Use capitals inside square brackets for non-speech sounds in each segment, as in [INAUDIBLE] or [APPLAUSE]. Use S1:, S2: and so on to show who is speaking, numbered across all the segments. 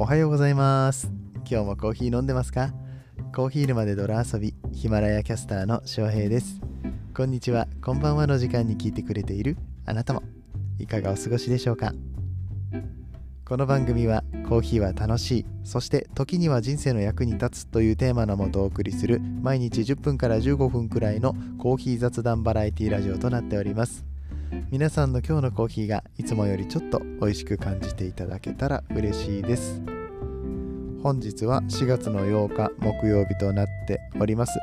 S1: おはようございます。今日もコーヒー飲んでますか？コーヒー沼で泥遊びヒマラヤキャスターの翔平です。こんにちは。こんばんはの時間に聞いてくれているあなたも。いかがお過ごしでしょうか？この番組はコーヒーは楽しいそして時には人生の役に立つというテーマのもとお送りする毎日10分から15分くらいのコーヒー雑談バラエティラジオとなっております。皆さんの今日のコーヒーがいつもよりちょっと美味しく感じていただけたら嬉しいです。本日は4月の8日木曜日となっております。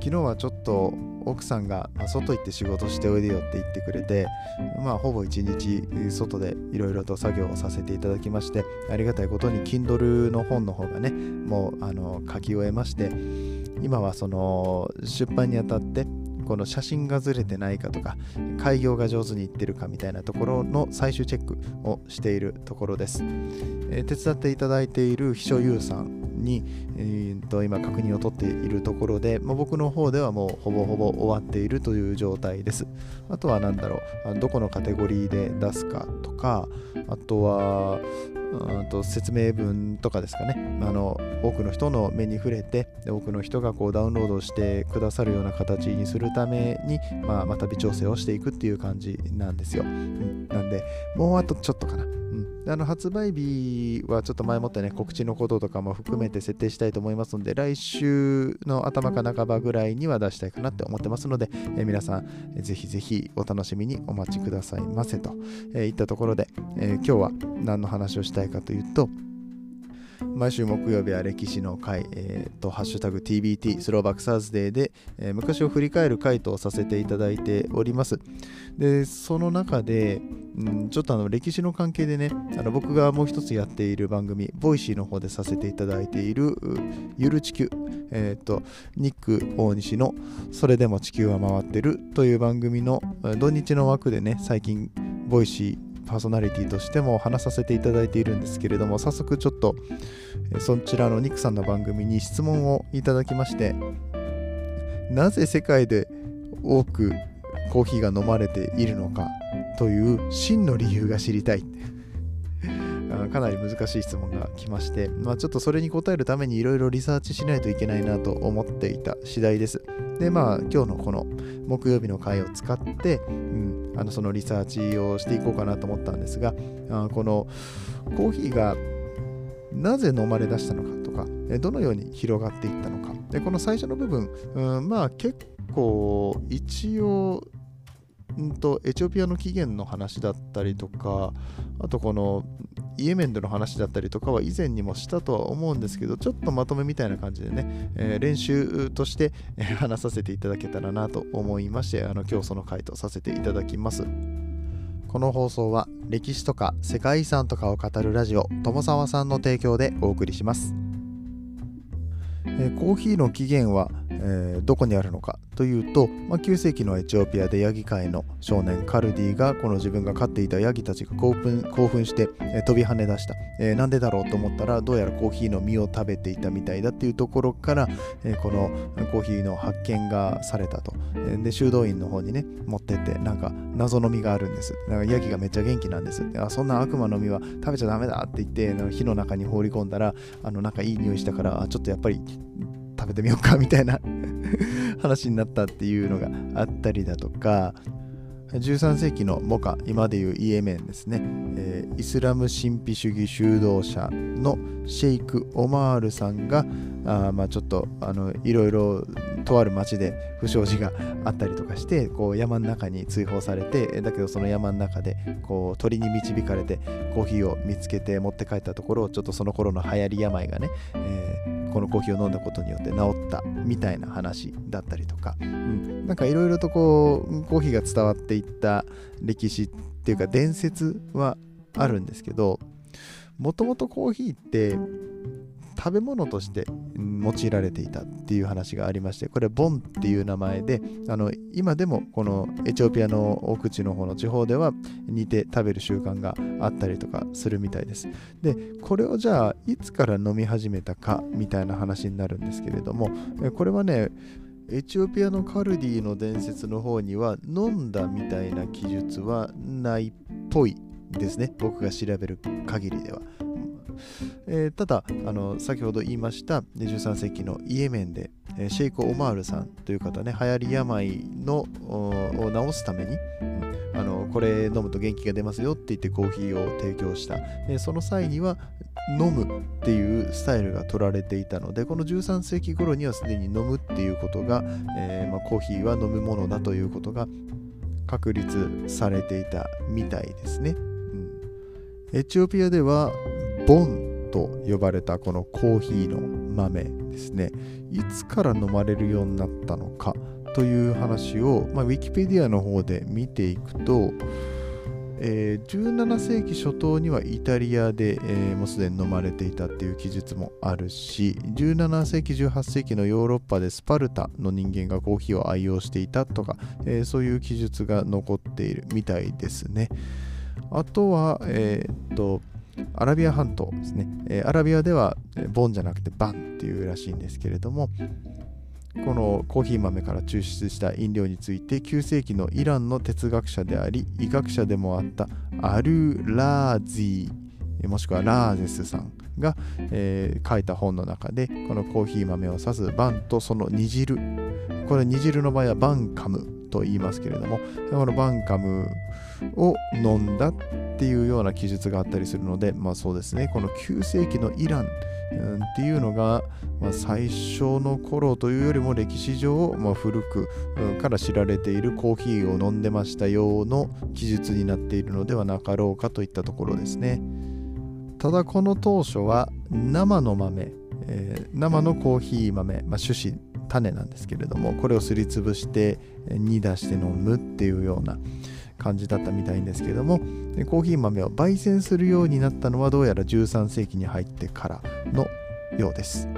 S1: 昨日はちょっと奥さんが、ま、外行って仕事しておいでよって言ってくれて、まあ、ほぼ一日外でいろいろと作業をさせていただきましてありがたいことに Kindle の本の方がねもうあの書き終えまして今はその出版にあたってこの写真がずれてないかとか開業が上手にいってるかみたいなところの最終チェックをしているところです、えー、手伝っていただいている秘書優さんに、えー、と今確認を取っているところで、まあ、僕の方ではもうほぼほぼ終わっているという状態です。あとは何だろうどこのカテゴリーで出すかとかあとはうんと説明文とかですかね。あの多くの人の目に触れて多くの人がこうダウンロードしてくださるような形にするために、まあ、また微調整をしていくっていう感じなんですよ、うん、なんでもうあとちょっとかな。あの発売日はちょっと前もってね、告知のこととかも含めて設定したいと思いますので、来週の頭か半ばぐらいには出したいかなって思ってますので、えー、皆さん、えー、ぜひぜひお楽しみにお待ちくださいませと、えー、いったところで、えー、今日は何の話をしたいかというと、毎週木曜日は歴史の会、えーと、ハッシュタグ TBT スローバックサーズデーで、えー、昔を振り返る回答をさせていただいております。で、その中で、ん、ちょっとあの歴史の関係でね、あの僕がもう一つやっている番組、 Voicy の方でさせていただいている、ゆる地球、えっ、ー、と、ニック大西のそれでも地球は回ってるという番組の土日の枠でね、最近、 Voicy パーソナリティとしても話させていただいているんですけれども早速ちょっとそちらのニックさんの番組に質問をいただきましてなぜ世界で多くコーヒーが飲まれているのかという真の理由が知りたい。かなり難しい質問が来まして、まあ、ちょっとそれに答えるためにいろいろリサーチしないといけないなと思っていた次第です。で、まあ、今日のこの木曜日の回を使って、うん、あのそのリサーチをしていこうかなと思ったんですが、あこのコーヒーがなぜ飲まれ出したのかとか、どのように広がっていったのか。で、この最初の部分、うん、まあ結構一応、んとエチオピアの起源の話だったりとか、あとこのイエメンでの話だったりとかは以前にもしたとは思うんですけど、ちょっとまとめみたいな感じでね、えー、練習として、話させていただけたらなと思いまして、あの今日その回答させていただきます。この放送は歴史とか世界遺産とかを語るラジオ友沢さんの提供でお送りします。えー、コーヒーの起源はえー、どこにあるのかというと、まあ、9世紀のエチオピアでヤギ界の少年カルディがこの自分が飼っていたヤギたちが興奮興奮して、えー、飛び跳ね出した、えー、なんでだろうと思ったらどうやらコーヒーの実を食べていたみたいだっていうところから、えこのコーヒーの発見がされたと、えで修道院の方にね持ってってなんか謎の実があるんです。なんかヤギがめっちゃ元気なんです。あそんな悪魔の実は食べちゃダメだって言って火の中に放り込んだらあのなんかいい匂いしたからちょっとやっぱり食べてみようかみたいな話になったっていうのがあったりだとか13世紀のモカ今でいうイエメンですね、えー、イスラム神秘主義修道者のシェイク・オマールさんがあまあちょっとあのいろいろとある町で不祥事があったりとかしてこう山の中に追放されてだけどその山の中でこう鳥に導かれてコーヒーを見つけて持って帰ったところちょっとその頃の流行り病がね、えーこのコーヒーを飲んだことによって治ったみたいな話だったりとか、うん、なんかいろいろとこうコーヒーが伝わっていった歴史っていうか伝説はあるんですけどもともとコーヒーって食べ物として用いられていたっていう話がありましてこれボンっていう名前であの今でもこのエチオピアの奥地の方の地方では煮て食べる習慣があったりとかするみたいです。でこれをじゃあいつから飲み始めたかみたいな話になるんですけれどもこれはねエチオピアのカルディの伝説の方には飲んだみたいな記述はないっぽいですね僕が調べる限りでは。えー、ただあの先ほど言いました13世紀のイエメンで、え、シェイク・オマールさんという方ね流行り病のを治すために、あのこれ飲むと元気が出ますよって言ってコーヒーを提供した、え、その際には飲むっていうスタイルが取られていたのでこの13世紀頃にはすでに飲むっていうことが、えー、まあ、コーヒーは飲むものだということが確立されていたみたいですね、うん、エチオピアではボンと呼ばれたこのコーヒーの豆ですね。いつから飲まれるようになったのかという話を、まあ、ウィキペディアの方で見ていくと、えー、17世紀初頭にはイタリアで、えー、もうすでに飲まれていたっていう記述もあるし17世紀18世紀のヨーロッパでスパルタの人間がコーヒーを愛用していたとか、えー、そういう記述が残っているみたいですね。あとは、えー、っとアラビア半島ですね、えアラビアではボンじゃなくてバンっていうらしいんですけれどもこのコーヒー豆から抽出した飲料について9世紀のイランの哲学者であり医学者でもあったアル・ラーズィもしくはラーゼスさんが、えー、書いた本の中でこのコーヒー豆を指すバンとその煮汁。これ煮汁の場合はバンカムと言いますけれどもこのバンカムを飲んだっていうような記述があったりするのでまあそうですね。この9世紀のイランっていうのが、まあ、最初の頃というよりも歴史上、まあ、古くから知られているコーヒーを飲んでましたよの記述になっているのではなかろうかといったところですね。ただこの当初は生の豆、えー、生のコーヒー豆、まあ、種子種なんですけれどもこれをすりつぶして煮出して飲むっていうような感じだったみたいんですけどもコーヒー豆を焙煎するようになったのはどうやら13世紀に入ってからのようです。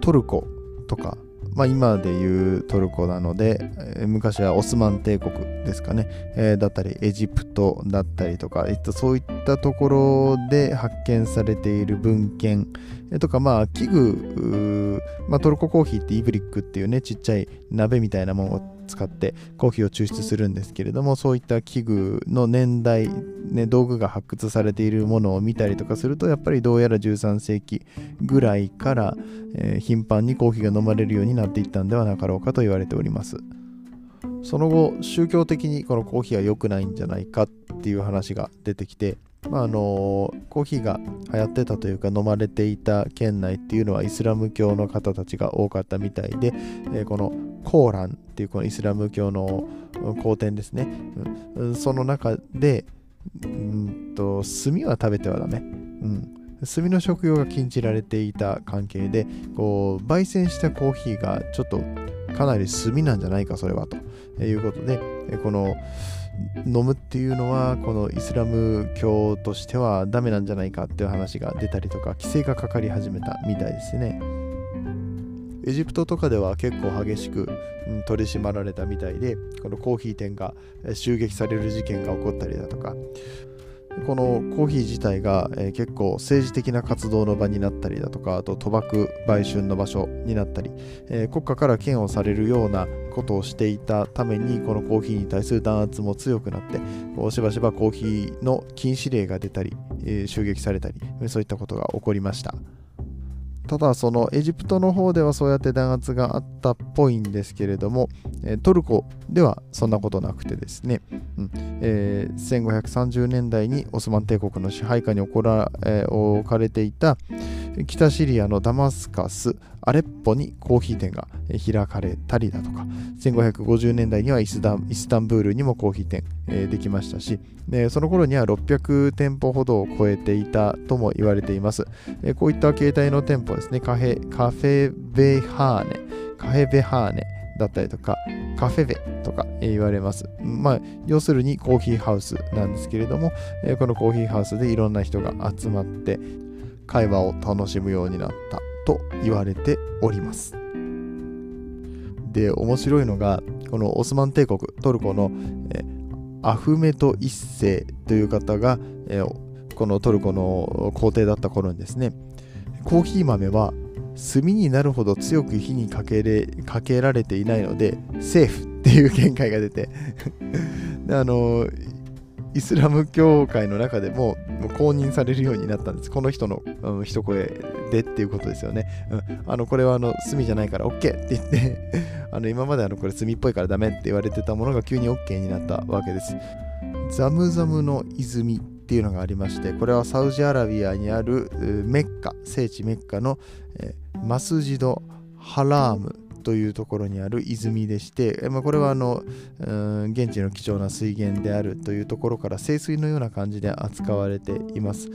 S1: トルコとかまあ、今でいうトルコなので、昔はオスマン帝国ですかね、えー、だったりエジプトだったりとか、えっと、そういったところで発見されている文献、とか、まあ、器具、まあ、トルココーヒーってイブリックっていうね、ちっちゃい鍋みたいなものを使ってコーヒーを抽出するんですけれどもそういった器具の年代、ね、道具が発掘されているものを見たりとかするとやっぱりどうやら13世紀ぐらいから、えー、頻繁にコーヒーが飲まれるようになっていったんではなかろうかと言われております。その後宗教的にこのコーヒーは良くないんじゃないかっていう話が出てきてまあ、あのコーヒーが流行ってたというか飲まれていた県内っていうのはイスラム教の方たちが多かったみたいで、えー、このコーランっていうこのイスラム教の経典ですね、うん、その中で、うんと炭は食べてはダメ、うん、炭の食用が禁じられていた関係でこう焙煎したコーヒーがちょっとかなり炭なんじゃないかそれはと。いうことでこの飲むっていうのはこのイスラム教としてはダメなんじゃないかっていう話が出たりとか規制がかかり始めたみたいですね。エジプトとかでは結構激しく取り締まられたみたいでこのコーヒー店が襲撃される事件が起こったりだとかこのコーヒー自体が、えー、結構政治的な活動の場になったりだとかあと賭博売春の場所になったり、えー、国家から嫌悪されるようなことをしていたためにこのコーヒーに対する弾圧も強くなってしばしばコーヒーの禁止令が出たり、えー、襲撃されたりそういったことが起こりました。ただそのエジプトの方ではそうやって弾圧があったっぽいんですけれども、えトルコではそんなことなくてですね、うん。えー、1530年代にオスマン帝国の支配下に置ら、置かれていた北シリアのダマスカス、アレッポにコーヒー店が開かれたりだとか、1550年代にはイスタンブールにもコーヒー店、えー、できましたし、でその頃には600店舗ほどを超えていたとも言われています。こういった形態の店舗ですね、カフェカフェベハーネ、カフェベハーネだったりとか、カフェベとか言われます。まあ、要するにコーヒーハウスなんですけれども、このコーヒーハウスでいろんな人が集まって、会話を楽しむようになったと言われております。で、面白いのが、このオスマン帝国、トルコの、アフメト一世という方が、このトルコの皇帝だった頃にですね、コーヒー豆は炭になるほど強く火にかけれかけられていないので、セーフっていう見解が出て [LAUGHS] あのイスラム教会の中でももう公認されるようになったんです。この人の、うん、一声でっていうことですよね。うん、あのこれはあの罪じゃないから OK って言って [LAUGHS] あの今まであのこれ罪っぽいからダメって言われてたものが急に OK になったわけです。ザムザムの泉っていうのがありましてこれはサウジアラビアにあるメッカ聖地メッカの、えマスジド・ハラームというところにある泉でして、まあ、これはあの、うん、現地の貴重な水源であるというところから聖水のような感じで扱われています。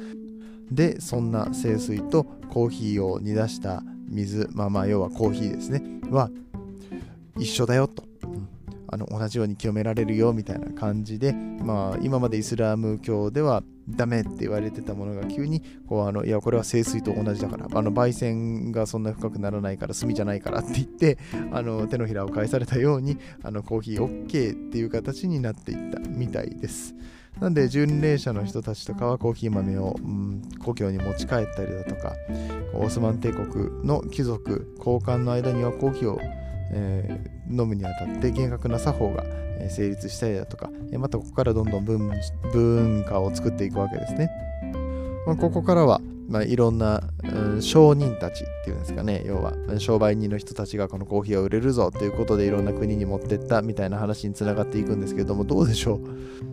S1: でそんな聖水とコーヒーを煮出した水まあまあ要はコーヒーですね。は一緒だよと。あの同じように清められるよみたいな感じで、まあ、今までイスラム教ではダメって言われてたものが急にこうあのいやこれは聖水と同じだからあの焙煎がそんな深くならないから炭じゃないからって言ってあの手のひらを返されたようにあのコーヒー OK っていう形になっていったみたいです。なんで巡礼者の人たちとかはコーヒー豆を、うん、故郷に持ち帰ったりだとかオスマン帝国の貴族高官の間にはコーヒーをえー、飲むにあたって厳格な作法が成立したりだとか、またここからどんどん文化を作っていくわけですね。まあ、ここからは、まあ、いろんな、うん、商人たちっていうんですかね、要は商売人の人たちがこのコーヒーを売れるぞということでいろんな国に持ってったみたいな話につながっていくんですけれども、どうでしょう？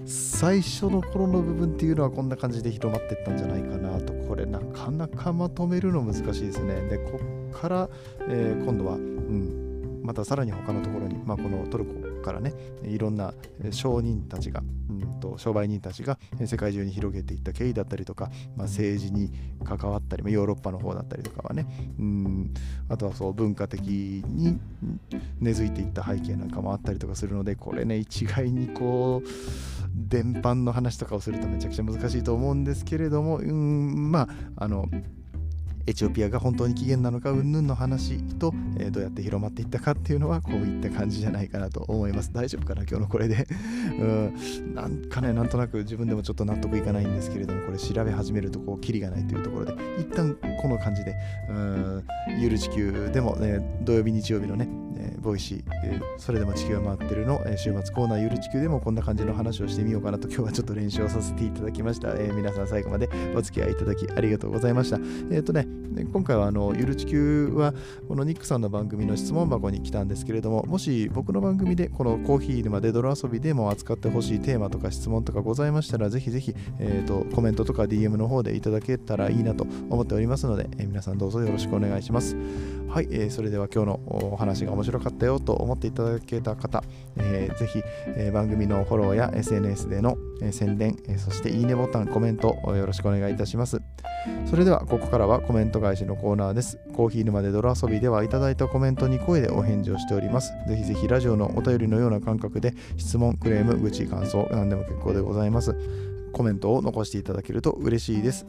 S1: 最初の頃の部分っていうのはこんな感じで広まってったんじゃないかなと、これなかなかまとめるの難しいですね。で、こっから、えー、今度は、うん、またさらに他のところに、まあ、このトルコからねいろんな商人たちが、うんと、商売人たちが世界中に広げていった経緯だったりとか、まあ、政治に関わったり、まあ、ヨーロッパの方だったりとかはね、うん、あとはそう文化的に根付いていった背景なんかもあったりとかするのでこれね一概にこう伝播の話とかをするとめちゃくちゃ難しいと思うんですけれども、うん、まああのエチオピアが本当に起源なのか云々の話と、えー、どうやって広まっていったかっていうのはこういった感じじゃないかなと思います。大丈夫かな今日のこれで。[LAUGHS] うん。なんかねなんとなく自分でもちょっと納得いかないんですけれどもこれ調べ始めるとこうキリがないというところで一旦この感じでうん。ゆる地球でも、ね、土曜日日曜日のねえー、 Voicy、えー、それでも地球は回ってるの、えー、週末コーナーゆる地球でもこんな感じの話をしてみようかなと [LAUGHS] 今日はちょっと練習をさせていただきました。えー、皆さん最後までお付き合いいただきありがとうございました。えっ、とね、今回はあのゆる地球はこのニックさんの番組の質問箱に来たんですけれども、もし僕の番組でこのコーヒー沼で泥遊びでも扱ってほしいテーマとか質問とかございましたら、ぜひぜひ、えーと、コメントとか DM の方でいただけたらいいなと思っておりますので、え皆さんどうぞよろしくお願いします。はい、えー、それでは今日のお話が面白かったよと思っていただけた方、えー、ぜひ、えー、番組のフォローや SNS での、えー、宣伝、えー、そしていいねボタン、コメントよろしくお願いいたします。それではここからはコメント返しのコーナーです。コーヒー沼で泥遊びではいただいたコメントに声でお返事をしております。ぜひぜひラジオのお便りのような感覚で質問、クレーム、愚痴、感想、何でも結構でございます。コメントを残していただけると嬉しいです。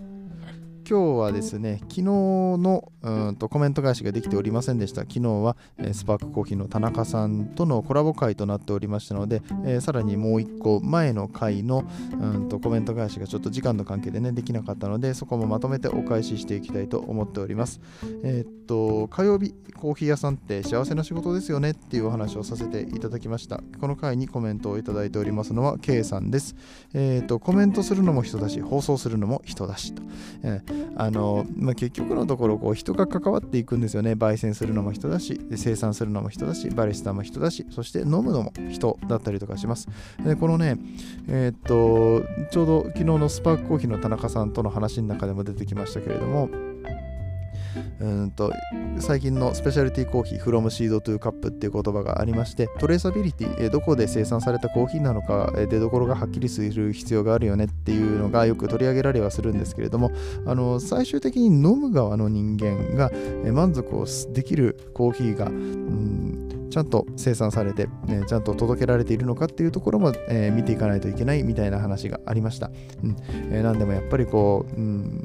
S1: 今日はですね、昨日のうんとコメント返しができておりませんでした。昨日は、えー、スパークコーヒーの田中さんとのコラボ会となっておりましたので、えー、さらにもう一個前の回のうんとコメント返しがちょっと時間の関係でね、できなかったので、そこもまとめてお返ししていきたいと思っております。えー、っと、火曜日、コーヒー屋さんって幸せな仕事ですよねっていうお話をさせていただきました。この回にコメントをいただいておりますのは K さんです。えっと、コメントするのも人だし、放送するのも人だしと。えーあのまあ、結局のところこう人が関わっていくんですよね。焙煎するのも人だし生産するのも人だしバリスタも人だしそして飲むのも人だったりとかします。でこのねえー、っとちょうど昨日のスパークコーヒーの田中さんとの話の中でも出てきましたけれどもうんと最近のスペシャリティコーヒー from seed to cup っていう言葉がありましてトレーサビリティどこで生産されたコーヒーなのか出どころがはっきりする必要があるよねっていうのがよく取り上げられはするんですけれどもあの最終的に飲む側の人間が満足をできるコーヒーが、うんちゃんと生産されて、ね、ちゃんと届けられているのかっていうところも、えー、見ていかないといけないみたいな話がありました。うんえー、なんでもやっぱりこう、うん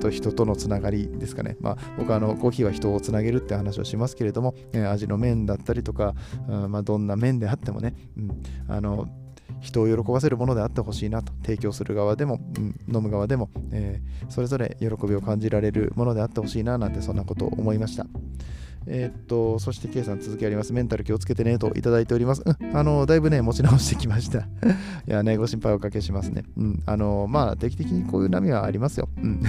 S1: と人とのつながりですかね。まあ、僕はあのコーヒーは人をつなげるって話をしますけれども、えー、味の面だったりとか、うんまあ、どんな面であってもね、うん、あの人を喜ばせるものであってほしいなと提供する側でも、うん、飲む側でも、えー、それぞれ喜びを感じられるものであってほしいななんてそんなことを思いました。えー、っと、そして K さん続きあります。メンタル気をつけてねといただいております。うん、あの、だいぶね、持ち直してきました。[LAUGHS] いやね、ご心配おかけしますね。うん、あの、まあ、定期的にこういう波はありますよ。うん。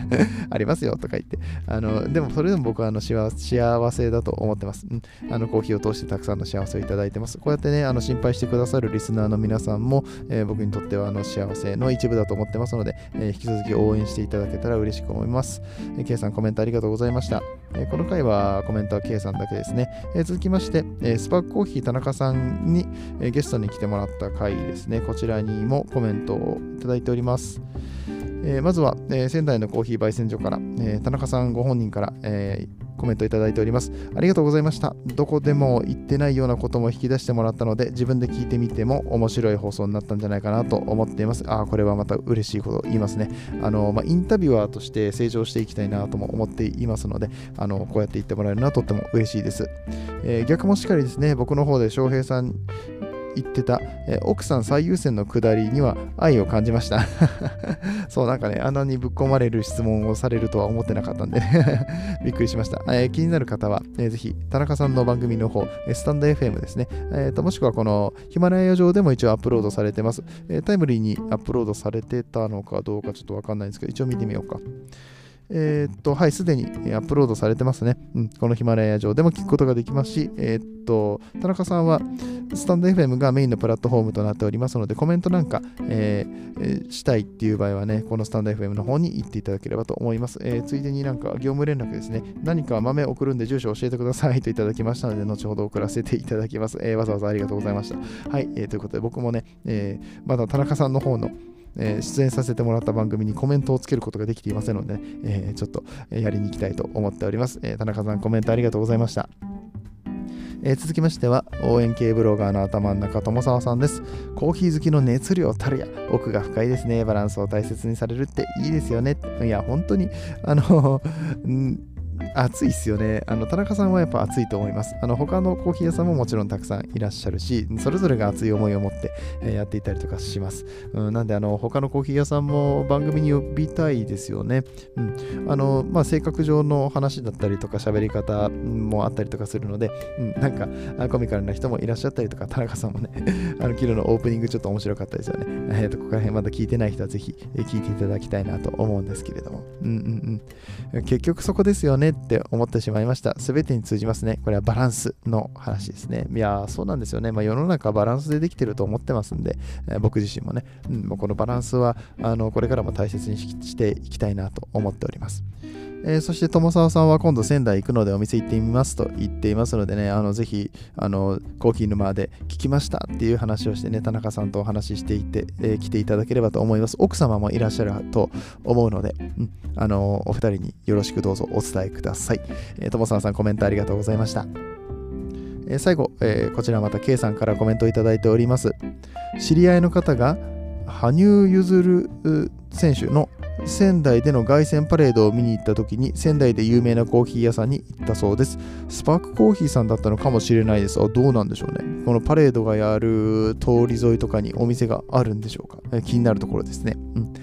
S1: [LAUGHS] ありますよとか言って。あの、でもそれでも僕はあの幸せだと思ってます。うん。あの、コーヒーを通してたくさんの幸せをいただいてます。こうやってね、あの心配してくださるリスナーの皆さんも、えー、僕にとってはあの幸せの一部だと思ってますので、えー、引き続き応援していただけたら嬉しく思います。えー、K さんコメントありがとうございました。え、この回はコメントは K さんだけですね。え、続きまして、え、スパークコーヒー田中さんに、え、ゲストに来てもらった回ですね。こちらにもコメントをいただいております。えー、まずは、えー、仙台のコーヒー焙煎所から、えー、田中さんご本人から、えコメントいただいております。ありがとうございました。どこでも言ってないようなことも引き出してもらったので、自分で聞いてみても面白い放送になったんじゃないかなと思っています。ああ、これはまた嬉しいこと言いますね。あの、まあ、インタビュアーとして成長していきたいなとも思っていますので、あの、こうやって言ってもらえるのはとっても嬉しいです。え、逆もしっかりですね、僕の方で翔平さん言ってた、え、奥さん最優先のくだりには愛を感じました。[LAUGHS] そうなんかねあんなにぶっ込まれる質問をされるとは思ってなかったんで [LAUGHS] びっくりしました、え、気になる方は、えー、ぜひ田中さんの番組の方スタンド FM ですね、えーと、もしくはこのヒマラヤ上でも一応アップロードされてます、え、タイムリーにアップロードされてたのかどうかちょっとわかんないんですけど一応見てみようか。えー、っと、はい、すでにアップロードされてますね。うん、このヒマラヤ上でも聞くことができますし、えー、っと、田中さんは、スタンド FM がメインのプラットフォームとなっておりますので、コメントなんか、えー、したいっていう場合はね、このスタンド FM の方に行っていただければと思います。えー、ついでになんか業務連絡ですね、何か豆送るんで住所教えてください [LAUGHS] といただきましたので、後ほど送らせていただきます。えー、わざわざありがとうございました。はい、えー、ということで僕もね、えー、まだ田中さんの方のえー、出演させてもらった番組にコメントをつけることができていませんので、えー、ちょっとやりに行きたいと思っております。えー、田中さんコメントありがとうございました。えー、続きましては応援系ブロガーの頭の中友沢さんですコーヒー好きの熱量たるや奥が深いですねバランスを大切にされるっていいですよねいや本当にあの [LAUGHS] 暑いっすよね。あの、田中さんはやっぱ暑いと思います。あの、他のコーヒー屋さんももちろんたくさんいらっしゃるし、それぞれが熱い思いを持って、え、やっていたりとかします。うん、なんで、あの、他のコーヒー屋さんも番組に呼びたいですよね。うん。あの、まあ、性格上の話だったりとか喋り方もあったりとかするので、うん、なんか、コミカルな人もいらっしゃったりとか、田中さんもね、[LAUGHS] あの、昨日のオープニングちょっと面白かったですよね。えっ、ー、と、ここら辺まだ聞いてない人はぜひ、聞いていただきたいなと思うんですけれども。うんうんうん。結局そこですよねって思ってしまいました。すべてに通じますね。これはバランスの話ですね。いやそうなんですよね。まあ、世の中バランスでできてると思ってますんで、えー、僕自身もね、うん、もうこのバランスはあのこれからも大切にしていきたいなと思っております。えー、そして友沢さんは今度仙台行くのでお店行ってみますと言っていますのでね、あのぜひあのコーヒー沼で聞きましたっていう話をしてね、田中さんとお話ししていて、えー、来ていただければと思います。奥様もいらっしゃると思うので、うん、あのお二人によろしくどうぞお伝えください。えー、友沢さんコメントありがとうございました。えー、最後、えー、こちらまた K さんからコメントいただいております。知り合いの方が羽生結弦選手の仙台での凱旋パレードを見に行った時に仙台で有名なコーヒー屋さんに行ったそうです。スパークコーヒーさんだったのかもしれないです。あどうなんでしょうね。このパレードがやる通り沿いとかにお店があるんでしょうか。気になるところですね。うん。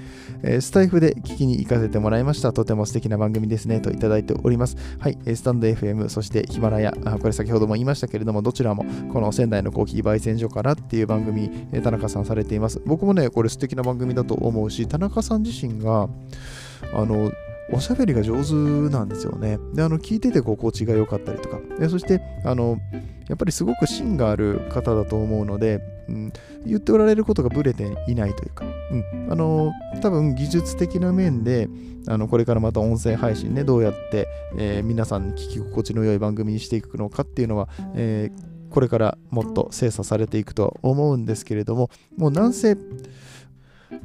S1: えスタイフで聞きに行かせてもらいました。とても素敵な番組ですね。といただいております。はい、スタンド FM、そしてヒマラヤ、これ先ほども言いましたけれども、どちらもこの仙台のコーヒー焙煎所からっていう番組、田中さんされています。僕もね、これ素敵な番組だと思うし、田中さん自身が、あの、おしゃべりが上手なんですよね。で、あの、聞いてて心地が良かったりとか。でそして、あの、やっぱりすごく芯がある方だと思うので、うん、言っておられることがぶれていないというか、うん、あの、多分技術的な面で、あの、これからまた音声配信ね、どうやって、えー、皆さんに聞き心地の良い番組にしていくのかっていうのは、えー、これからもっと精査されていくとは思うんですけれども、もうなんせ、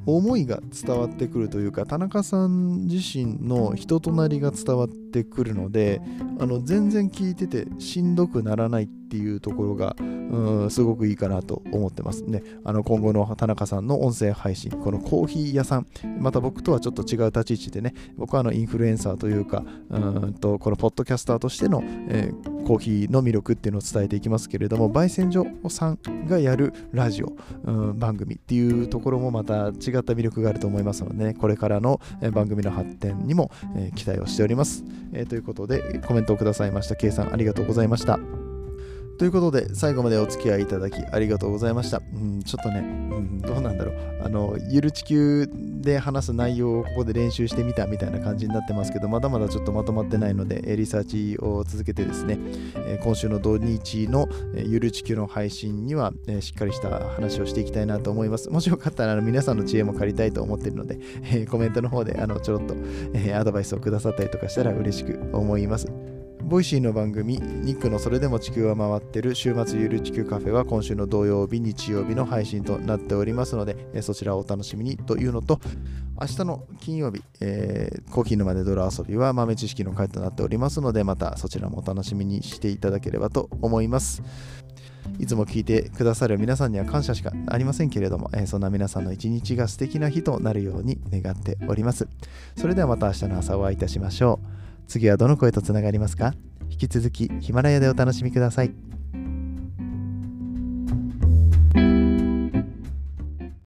S1: 思いが伝わってくるというか田中さん自身の人となりが伝わっってくるのであの全然聞いててしんどくならないっていうところがうんすごくいいかなと思ってますね。あの今後の田中さんの音声配信、このコーヒー屋さん、また僕とはちょっと違う立ち位置でね、僕はあのインフルエンサーというか、うんとこのポッドキャスターとしての、えー、コーヒーの魅力っていうのを伝えていきますけれども、焙煎所さんがやるラジオ、うん、番組っていうところもまた違った魅力があると思いますので、ね、これからの番組の発展にも、えー、期待をしております。えー、ということで、コメントをくださいました。K さん、ありがとうございました。ということで、最後までお付き合いいただきありがとうございました。うん、ちょっとね、うん、どうなんだろう。あの、ゆる地球で話す内容をここで練習してみたみたいな感じになってますけど、まだまだちょっとまとまってないので、リサーチを続けてですね、今週の土日のゆる地球の配信にはしっかりした話をしていきたいなと思います。もしよかったら皆さんの知恵も借りたいと思っているので、コメントの方であのちょろっとアドバイスをくださったりとかしたら嬉しく思います。 Voicyの番組、ニックのそれでも地球は回ってる週末ゆる地球カフェは今週の土曜日、日曜日の配信となっておりますので、そちらをお楽しみにというのと、明日の金曜日、えー、コーヒー沼で泥遊びは豆知識の回となっておりますので、またそちらもお楽しみにしていただければと思います。いつも聞いてくださる皆さんには感謝しかありませんけれども、えー、そんな皆さんの一日が素敵な日となるように願っております。それではまた明日の朝お会いいたしましょう。次はどの声とつながりますか？引き続きヒマラヤでお楽しみください。